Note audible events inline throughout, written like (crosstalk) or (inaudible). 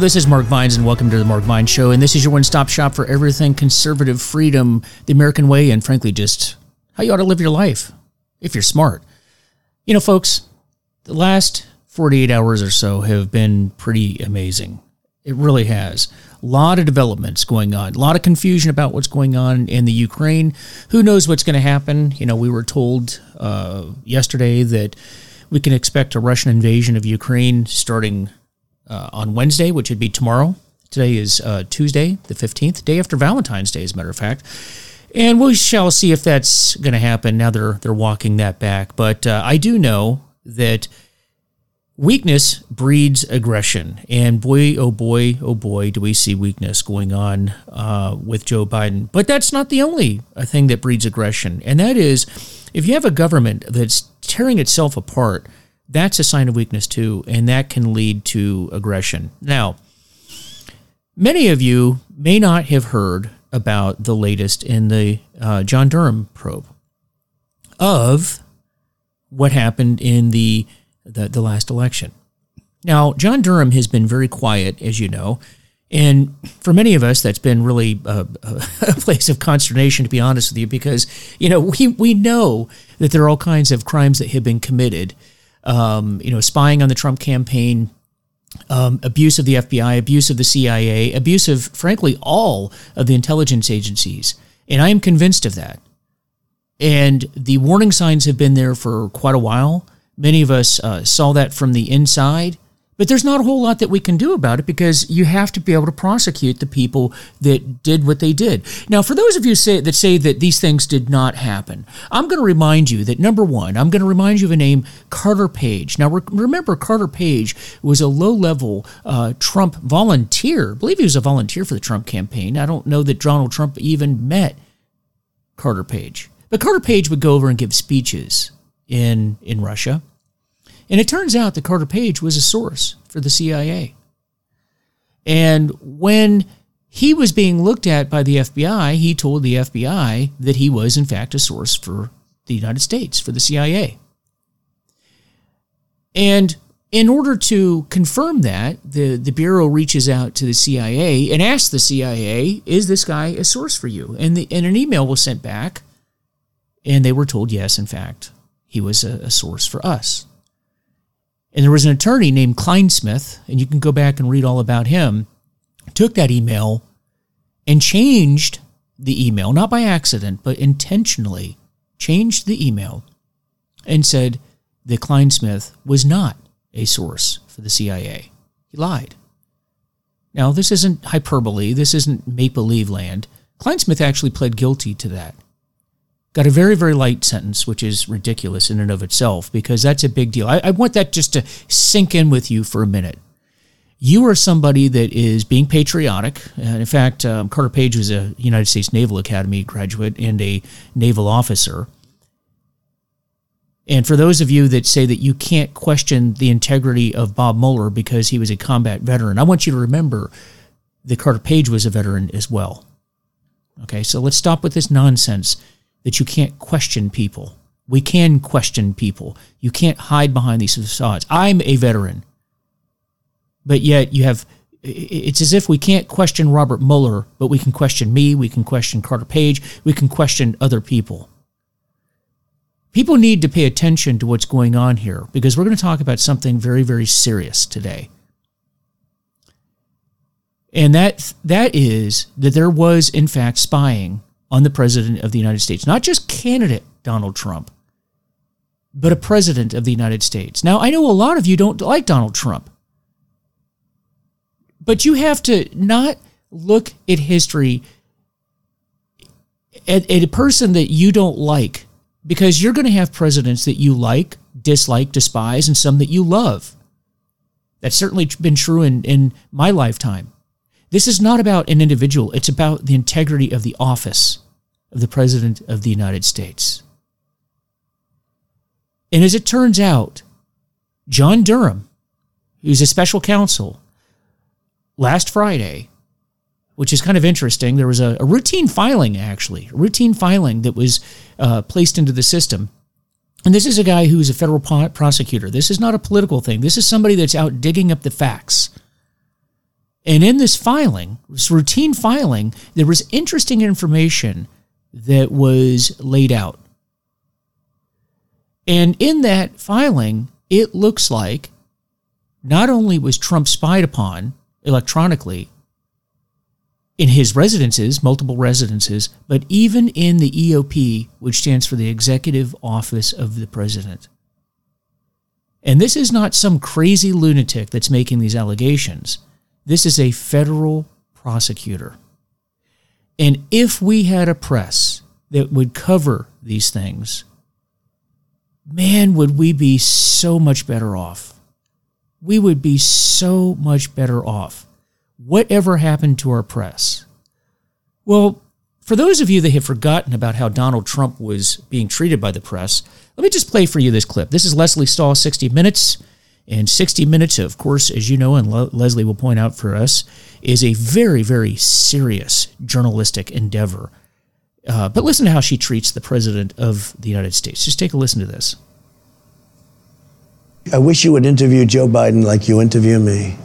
This is Mark Vines, and welcome to the Mark Vines Show. And this is your one stop shop for everything conservative, freedom, the American way, and frankly, just how you ought to live your life if you're smart. You know, folks, the last 48 hours or so have been pretty amazing. It really has. A lot of developments going on, a lot of confusion about what's going on in the Ukraine. Who knows what's going to happen? You know, we were told uh, yesterday that we can expect a Russian invasion of Ukraine starting uh, on Wednesday, which would be tomorrow. Today is uh, Tuesday, the 15th, day after Valentine's Day, as a matter of fact. And we shall see if that's going to happen. Now they're, they're walking that back. But uh, I do know that weakness breeds aggression. And boy, oh boy, oh boy, do we see weakness going on uh, with Joe Biden. But that's not the only uh, thing that breeds aggression. And that is if you have a government that's tearing itself apart – that's a sign of weakness too, and that can lead to aggression. Now, many of you may not have heard about the latest in the uh, John Durham probe of what happened in the, the, the last election. Now, John Durham has been very quiet, as you know, and for many of us, that's been really a, a, (laughs) place of consternation, to be honest with you, because you know we we know that there are all kinds of crimes that have been committed um, you know, spying on the Trump campaign, um, abuse of the FBI, abuse of the CIA, abuse of, frankly, all of the intelligence agencies. And I am convinced of that. And the warning signs have been there for quite a while. Many of us uh, saw that from the inside. But there's not a whole lot that we can do about it because you have to be able to prosecute the people that did what they did. Now, for those of you say, that say that these things did not happen, I'm going to remind you that number one, I'm going to remind you of a name, Carter Page. Now, re- remember, Carter Page was a low level uh, Trump volunteer. I believe he was a volunteer for the Trump campaign. I don't know that Donald Trump even met Carter Page. But Carter Page would go over and give speeches in, in Russia. And it turns out that Carter Page was a source for the CIA. And when he was being looked at by the FBI, he told the FBI that he was, in fact, a source for the United States, for the CIA. And in order to confirm that, the, the Bureau reaches out to the CIA and asks the CIA, Is this guy a source for you? And, the, and an email was sent back, and they were told, Yes, in fact, he was a, a source for us. And there was an attorney named Clinesmith, and you can go back and read all about him, took that email and changed the email, not by accident, but intentionally changed the email and said that Clinesmith was not a source for the CIA. He lied. Now, this isn't hyperbole, this isn't make believe land. Clinesmith actually pled guilty to that got a very, very light sentence, which is ridiculous in and of itself because that's a big deal. I, I, want that just to sink in with you for a minute. You are somebody that is being patriotic. And in fact, um, Carter Page was a United States Naval Academy graduate and a naval officer. And for those of you that say that you can't question the integrity of Bob Mueller because he was a combat veteran, I want you to remember that Carter Page was a veteran as well. Okay, so let's stop with this nonsense that you can't question people. We can question people. You can't hide behind these facades. I'm a veteran. But yet you have, it's as if we can't question Robert Mueller, but we can question me, we can question Carter Page, we can question other people. People need to pay attention to what's going on here because we're going to talk about something very, very serious today. And that that is that there was in fact spying on the President of the United States. Not just candidate Donald Trump, but a President of the United States. Now, I know a lot of you don't like Donald Trump, but you have to not look at history at, at a person that you don't like because you're going to have presidents that you like, dislike, despise, and some that you love. That's certainly been true in, in my lifetime. This is not about an individual, it's about the integrity of the office of the President of the United States. And as it turns out, John Durham, who's a special counsel, last Friday, which is kind of interesting, there was a, a routine filing, actually, a routine filing that was uh, placed into the system. And this is a guy who's a federal prosecutor. This is not a political thing. This is somebody that's out digging up the facts. And in this filing, this routine filing, there was interesting information that was laid out. And in that filing, it looks like not only was Trump spied upon electronically in his residences, multiple residences, but even in the EOP, which stands for the Executive Office of the President. And this is not some crazy lunatic that's making these allegations. This is a federal prosecutor. And if we had a press that would cover these things, man, would we be so much better off. We would be so much better off. Whatever happened to our press? Well, for those of you that have forgotten about how Donald Trump was being treated by the press, let me just play for you this clip. This is Lesley Stahl, 60 Minutes. And 60 Minutes, of course, as you know, and Le- Lesley will point out for us, is a very, very serious journalistic endeavor. Uh, but listen to how she treats the President of the United States. Just take a listen to this. I wish you would interview Joe Biden like you interview me.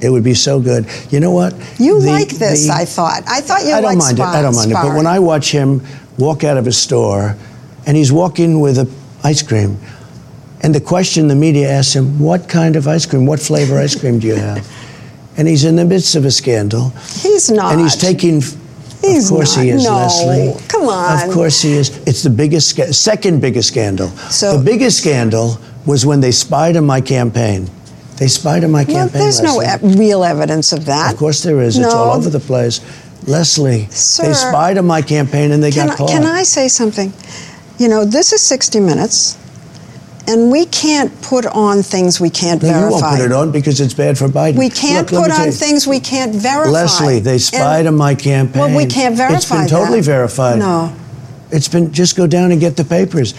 It would be so good. You know what? You the, like this, the, I thought. I thought you I don't mind it. I don't mind sparring. it. But when I watch him walk out of a store and he's walking with a ice cream, and the question the media asks him, What kind of ice cream? What flavor ice cream do you have? (laughs) And he's in the midst of a scandal. He's not. And he's taking. He's of course not. he is, no. Lesley. Come on. Of course he is. It's the biggest, second biggest scandal. So, the biggest scandal was when they spied on my campaign. They spied on my well, campaign. There's Lesley. no real evidence of that. Of course there is. No. It's all over the place. Lesley, Sir, they spied on my campaign and they got I, caught. Can I say something? You know, this is 60 Minutes, and we can't put on things we can't no, verify. You won't put it on because it's bad for Biden. We can't Look, put on you, things we can't verify. Lesley, they spied and, on my campaign. Well, we can't verify It's been totally that. verified. No. It's been, just go down and get the papers.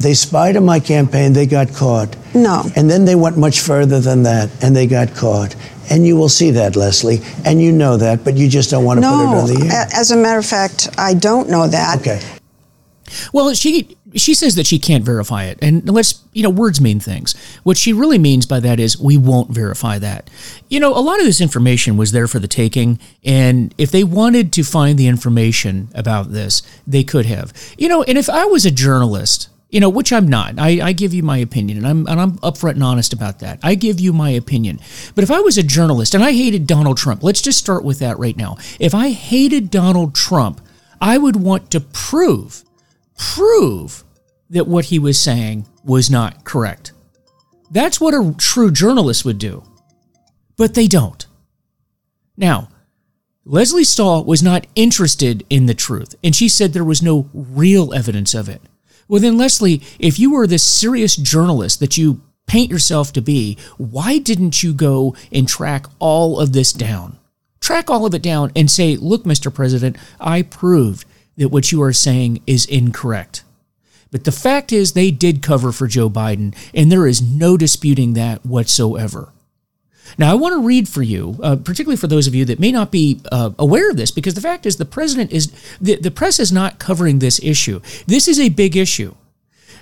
They spied on my campaign, they got caught. No. And then they went much further than that, and they got caught. And you will see that, Lesley, and you know that, but you just don't want to no, put it on the air. as a matter of fact, I don't know that. Okay. Well, she she says that she can't verify it, and let's you know words mean things. What she really means by that is we won't verify that. You know, a lot of this information was there for the taking, and if they wanted to find the information about this, they could have. You know, and if I was a journalist, you know, which I'm not, I, I give you my opinion, and I'm and I'm upfront and honest about that. I give you my opinion. But if I was a journalist and I hated Donald Trump, let's just start with that right now. If I hated Donald Trump, I would want to prove prove that what he was saying was not correct. That's what a true journalist would do. But they don't. Now, Lesley Stahl was not interested in the truth, and she said there was no real evidence of it. Well, then, Lesley, if you were this serious journalist that you paint yourself to be, why didn't you go and track all of this down? Track all of it down and say, look, Mr. President, I proved that what you are saying is incorrect. But the fact is, they did cover for Joe Biden, and there is no disputing that whatsoever. Now, I want to read for you, uh, particularly for those of you that may not be uh, aware of this, because the fact is, the president is, the, the press is not covering this issue. This is a big issue.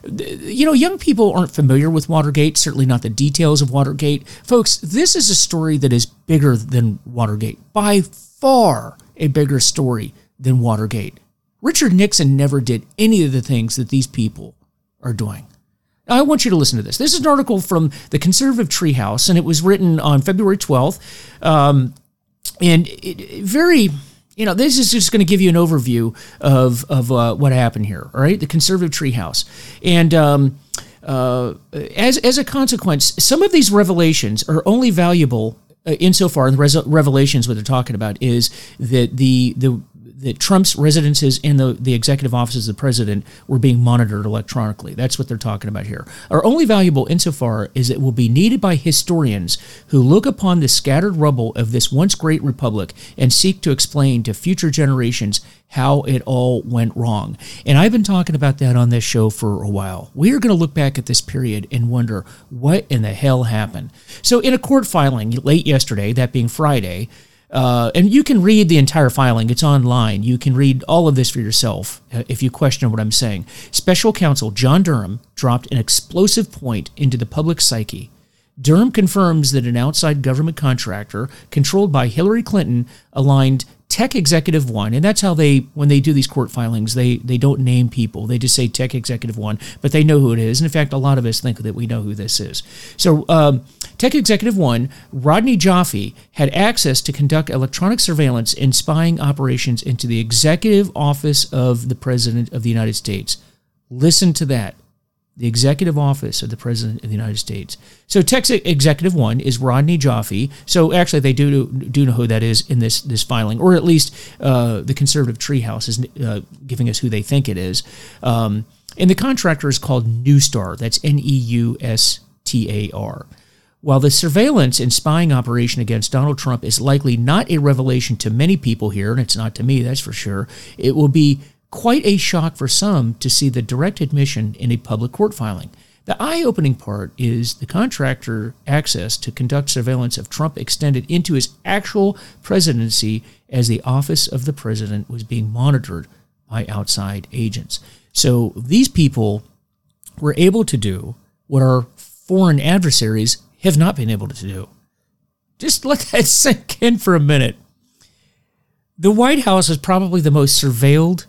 You know, young people aren't familiar with Watergate, certainly not the details of Watergate. Folks, this is a story that is bigger than Watergate, by far a bigger story than Watergate. Richard Nixon never did any of the things that these people are doing. I want you to listen to this. This is an article from the Conservative Treehouse, and it was written on February 12th. Um, and it, very, you know, this is just going to give you an overview of, of uh, what happened here, all right? The Conservative Treehouse. And um, uh, as, as a consequence, some of these revelations are only valuable uh, insofar, the res- revelations, what they're talking about is that the, the that Trump's residences and the, the executive offices of the president were being monitored electronically. That's what they're talking about here. Are only valuable insofar as it will be needed by historians who look upon the scattered rubble of this once great republic and seek to explain to future generations how it all went wrong. And I've been talking about that on this show for a while. We are going to look back at this period and wonder what in the hell happened. So, in a court filing late yesterday, that being Friday, uh, and you can read the entire filing. It's online. You can read all of this for yourself uh, if you question what I'm saying. Special counsel John Durham dropped an explosive point into the public psyche. Durham confirms that an outside government contractor controlled by Hillary Clinton aligned Tech Executive One, and that's how they when they do these court filings, they they don't name people. They just say Tech Executive One, but they know who it is. And in fact, a lot of us think that we know who this is. So, um, Tech Executive One, Rodney Joffe had access to conduct electronic surveillance and spying operations into the executive office of the President of the United States. Listen to that the executive office of the president of the United States. So Tech Executive One is Rodney Joffe. So actually, they do do know who that is in this this filing, or at least uh, the conservative treehouse is uh, giving us who they think it is. Um, and the contractor is called Neustar. That's N E U S T A R. While the surveillance and spying operation against Donald Trump is likely not a revelation to many people here, and it's not to me, that's for sure, it will be quite a shock for some to see the direct admission in a public court filing. The eye opening part is the contractor access to conduct surveillance of Trump extended into his actual presidency as the office of the president was being monitored by outside agents. So these people were able to do what our foreign adversaries have not been able to do. Just let that (laughs) sink in for a minute. The White House is probably the most surveilled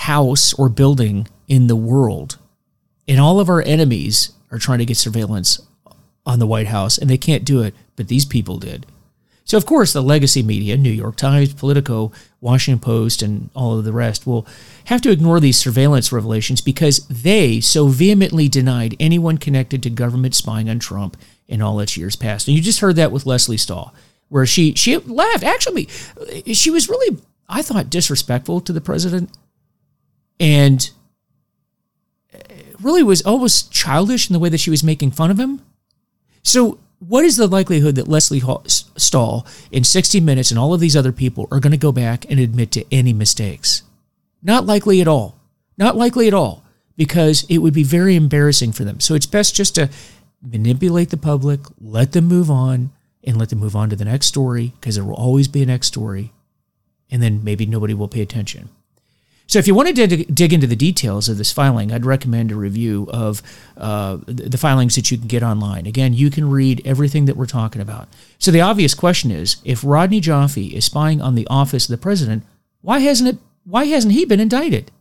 house or building in the world. And all of our enemies are trying to get surveillance on the White House, and they can't do it, but these people did. So, of course, the legacy media, New York Times, Politico, Washington Post, and all of the rest, will have to ignore these surveillance revelations because they so vehemently denied anyone connected to government spying on Trump in all its years past. And you just heard that with Lesley Stahl, where she she laughed. Actually, she was really, I thought, disrespectful to the president and uh, really was almost childish in the way that she was making fun of him. So, what is the likelihood that Lesley Stahl in 60 Minutes and all of these other people are going to go back and admit to any mistakes? Not likely at all. Not likely at all, because it would be very embarrassing for them. So, it's best just to manipulate the public, let them move on, and let them move on to the next story, because there will always be a next story. And then maybe nobody will pay attention. So, if you want to dig, dig into the details of this filing, I'd recommend a review of uh, the filings that you can get online. Again, you can read everything that we're talking about. So, the obvious question is if Rodney Joffe is spying on the office of the president, why hasn't it? Why hasn't he been indicted?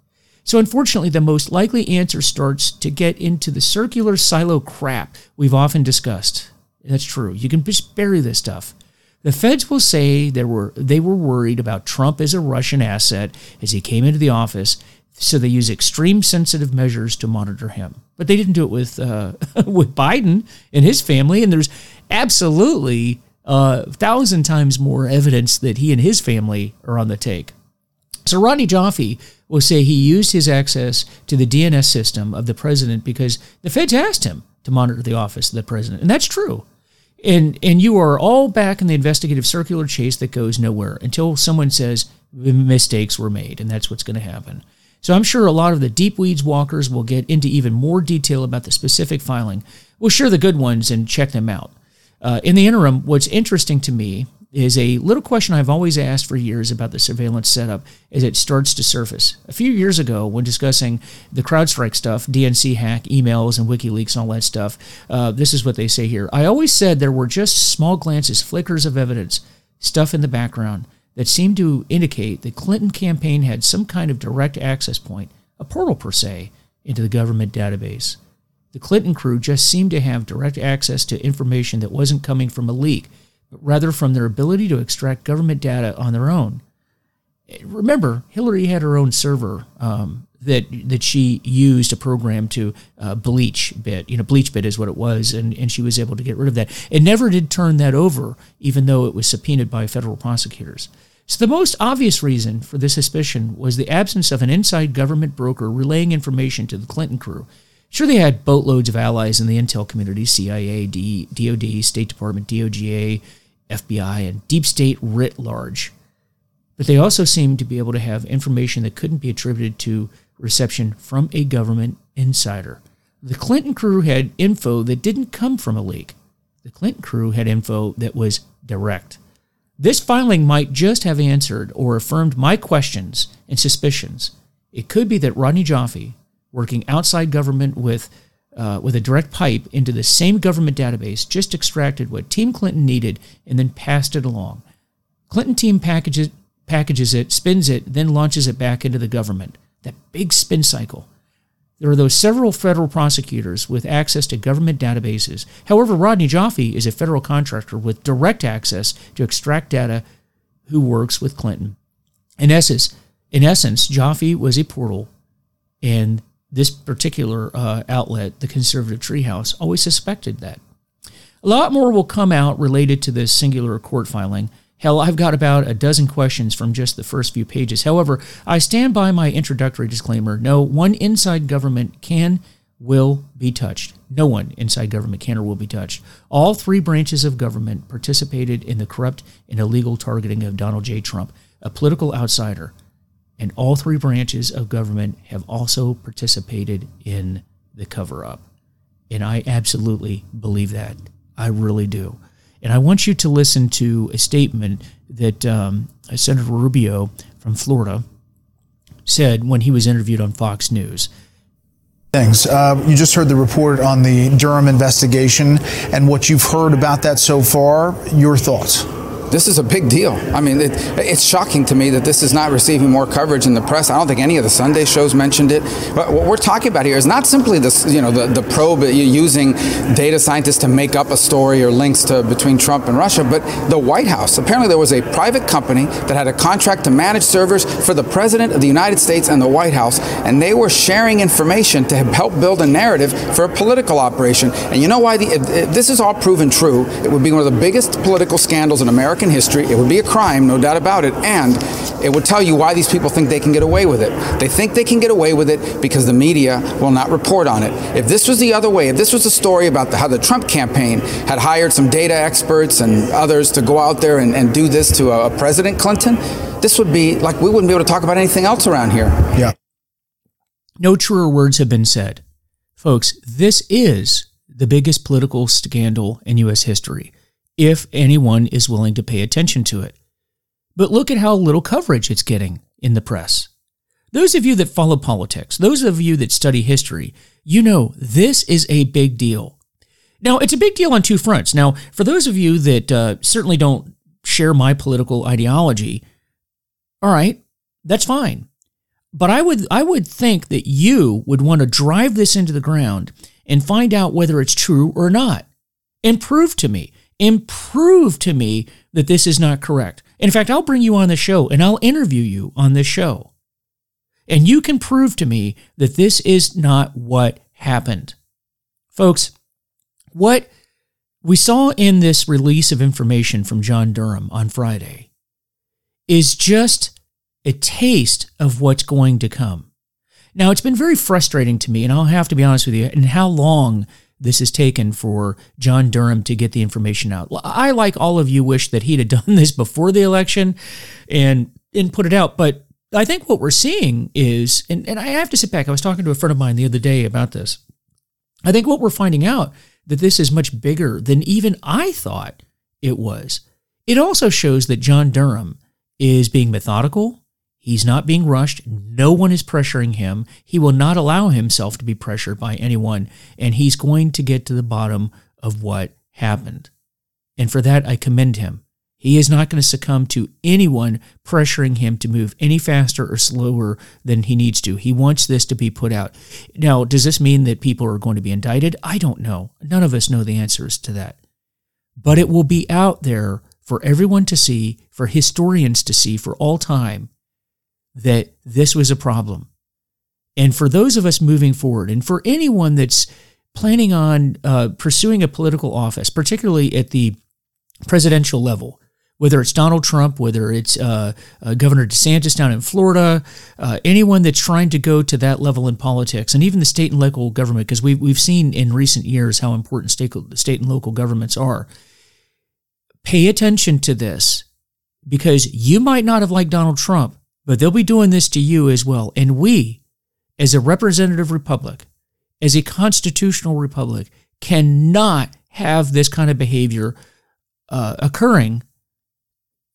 So, unfortunately, the most likely answer starts to get into the circular silo crap we've often discussed. That's true. You can just bury this stuff. The feds will say they were they were worried about Trump as a Russian asset as he came into the office, so they use extreme sensitive measures to monitor him. But they didn't do it with uh, (laughs) with Biden and his family, and there's absolutely a uh, thousand times more evidence that he and his family are on the take. So Rodney Joffe will say he used his access to the DNS system of the president because the feds asked him to monitor the office of the president, and that's true and and you are all back in the investigative circular chase that goes nowhere until someone says mistakes were made and that's what's going to happen. So i'm sure a lot of the deep weeds walkers will get into even more detail about the specific filing. We'll share the good ones and check them out. Uh, in the interim what's interesting to me is a little question I've always asked for years about the surveillance setup as it starts to surface. A few years ago, when discussing the CrowdStrike stuff, DNC hack, emails, and WikiLeaks, and all that stuff, uh, this is what they say here. I always said there were just small glances, flickers of evidence, stuff in the background that seemed to indicate the Clinton campaign had some kind of direct access point, a portal per se, into the government database. The Clinton crew just seemed to have direct access to information that wasn't coming from a leak but rather from their ability to extract government data on their own. Remember, Hillary had her own server um, that that she used a program to uh, BleachBit. You know, BleachBit is what it was, and, and she was able to get rid of that. It never did turn that over, even though it was subpoenaed by federal prosecutors. So the most obvious reason for this suspicion was the absence of an inside government broker relaying information to the Clinton crew. Sure, they had boatloads of allies in the intel community CIA, D, DOD, State Department, DOGA, FBI, and deep state writ large. But they also seemed to be able to have information that couldn't be attributed to reception from a government insider. The Clinton crew had info that didn't come from a leak. The Clinton crew had info that was direct. This filing might just have answered or affirmed my questions and suspicions. It could be that Rodney Joffe, working outside government with uh, with a direct pipe into the same government database, just extracted what Team Clinton needed and then passed it along. Clinton team packages packages it, spins it, then launches it back into the government. That big spin cycle. There are those several federal prosecutors with access to government databases. However, Rodney Joffe is a federal contractor with direct access to extract data who works with Clinton. In essence, in essence, Joffe was a portal, and this particular uh, outlet, the Conservative Treehouse, always suspected that. A lot more will come out related to this singular court filing. Hell, I've got about a dozen questions from just the first few pages. However, I stand by my introductory disclaimer. No one inside government can, will be touched. No one inside government can or will be touched. All three branches of government participated in the corrupt and illegal targeting of Donald J. Trump, a political outsider. And all three branches of government have also participated in the cover up. And I absolutely believe that. I really do. And I want you to listen to a statement that um, Senator Rubio from Florida said when he was interviewed on Fox News. Things. Uh, you just heard the report on the Durham investigation and what you've heard about that so far. Your thoughts? This is a big deal. I mean, it, it's shocking to me that this is not receiving more coverage in the press. I don't think any of the Sunday shows mentioned it. But what we're talking about here is not simply this, you know, the, the probe using data scientists to make up a story or links to between Trump and Russia, but the White House. Apparently, there was a private company that had a contract to manage servers for the President of the United States and the White House, and they were sharing information to help build a narrative for a political operation. And you know why? The, this is all proven true. It would be one of the biggest political scandals in America American history. It would be a crime, no doubt about it. And it would tell you why these people think they can get away with it. They think they can get away with it because the media will not report on it. If this was the other way, if this was a story about the, how the Trump campaign had hired some data experts and others to go out there and, and do this to a, a President Clinton, this would be like we wouldn't be able to talk about anything else around here. Yeah. No truer words have been said. Folks, this is the biggest political scandal in U.S. history if anyone is willing to pay attention to it. But look at how little coverage it's getting in the press. Those of you that follow politics, those of you that study history, you know this is a big deal. Now, it's a big deal on two fronts. Now, for those of you that uh, certainly don't share my political ideology, all right, that's fine. But I would I would think that you would want to drive this into the ground and find out whether it's true or not. And prove to me and prove to me that this is not correct. In fact, I'll bring you on the show and I'll interview you on this show. And you can prove to me that this is not what happened. Folks, what we saw in this release of information from John Durham on Friday is just a taste of what's going to come. Now, it's been very frustrating to me, and I'll have to be honest with you, and how long this has taken for John Durham to get the information out. I, like all of you, wish that he'd have (laughs) done this before the election and, and put it out. But I think what we're seeing is, and, and I have to sit back, I was talking to a friend of mine the other day about this. I think what we're finding out that this is much bigger than even I thought it was. It also shows that John Durham is being methodical, He's not being rushed. No one is pressuring him. He will not allow himself to be pressured by anyone. And he's going to get to the bottom of what happened. And for that, I commend him. He is not going to succumb to anyone pressuring him to move any faster or slower than he needs to. He wants this to be put out. Now, does this mean that people are going to be indicted? I don't know. None of us know the answers to that. But it will be out there for everyone to see, for historians to see for all time that this was a problem. And for those of us moving forward, and for anyone that's planning on uh, pursuing a political office, particularly at the presidential level, whether it's Donald Trump, whether it's uh, uh, Governor DeSantis down in Florida, uh, anyone that's trying to go to that level in politics, and even the state and local government, because we've, we've seen in recent years how important state, state and local governments are. Pay attention to this because you might not have liked Donald Trump, but they'll be doing this to you as well. And we, as a representative republic, as a constitutional republic, cannot have this kind of behavior uh, occurring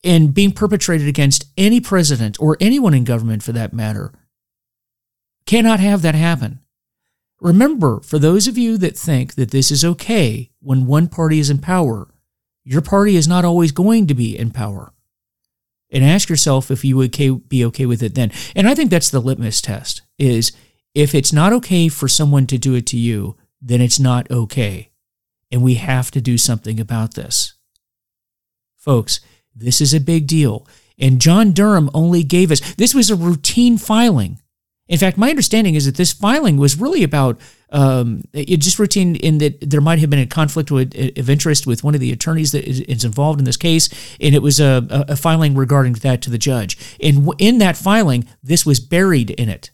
and being perpetrated against any president or anyone in government for that matter. Cannot have that happen. Remember, for those of you that think that this is okay when one party is in power, your party is not always going to be in power. And ask yourself if you would be okay with it then. And I think that's the litmus test is if it's not okay for someone to do it to you, then it's not okay. And we have to do something about this. Folks, this is a big deal. And John Durham only gave us, this was a routine filing. In fact, my understanding is that this filing was really about um, it just routine in that there might have been a conflict with, of interest with one of the attorneys that is involved in this case, and it was a, a filing regarding that to the judge. And in that filing, this was buried in it.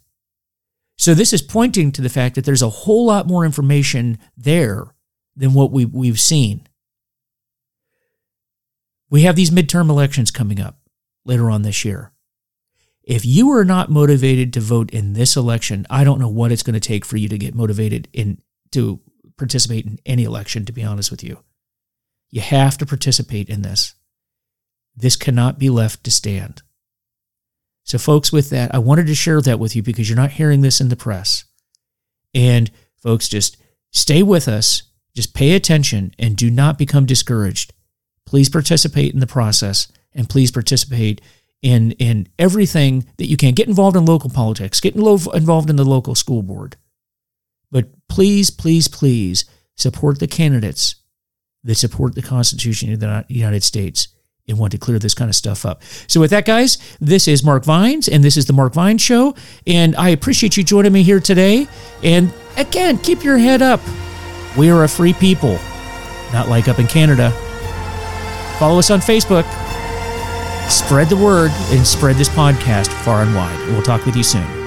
So this is pointing to the fact that there's a whole lot more information there than what we, we've seen. We have these midterm elections coming up later on this year. If you are not motivated to vote in this election, I don't know what it's going to take for you to get motivated in to participate in any election to be honest with you. You have to participate in this. This cannot be left to stand. So folks with that, I wanted to share that with you because you're not hearing this in the press. And folks just stay with us, just pay attention and do not become discouraged. Please participate in the process and please participate in in everything that you can. Get involved in local politics. Get involved in the local school board. But please, please, please support the candidates that support the Constitution of the United States and want to clear this kind of stuff up. So, with that, guys, this is Mark Vines, and this is the Mark Vines Show. And I appreciate you joining me here today. And again, keep your head up. We are a free people, not like up in Canada. Follow us on Facebook spread the word and spread this podcast far and wide. We'll talk with you soon.